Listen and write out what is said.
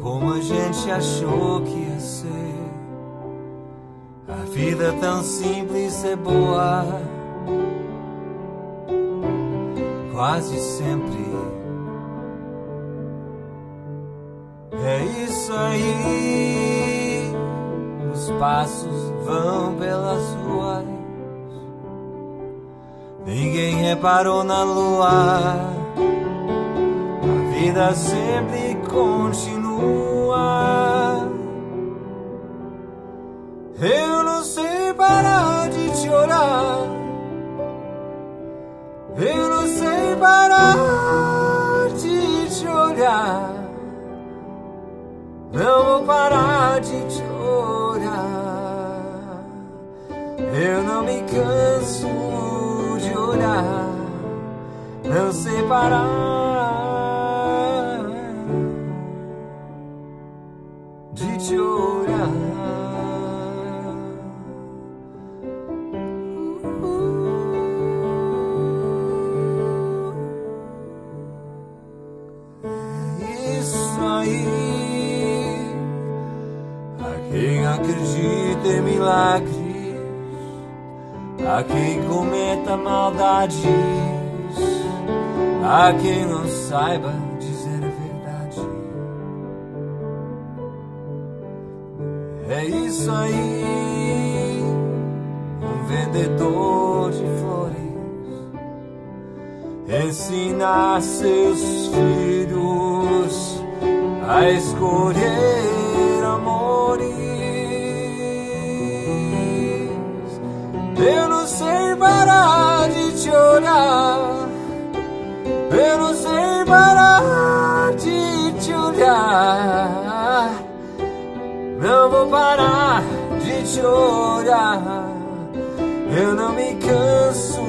como a gente achou que ia ser. A vida tão simples e boa, quase sempre. É isso aí, os passos vão pelas ruas. Ninguém reparou na lua vida sempre continua. Eu não sei parar de te olhar. Eu não sei parar de te olhar. Não vou parar de te olhar. Eu não me canso de olhar. Não sei parar. Chorar. É isso aí. A quem acredita em milagres, a quem cometa maldades, a quem não saiba isso aí, um vendedor de flores ensina seus filhos a escolher amores. Eu não sei parar de te olhar, eu não sei parar de te olhar. Não vou parar de te olhar. Eu não me canso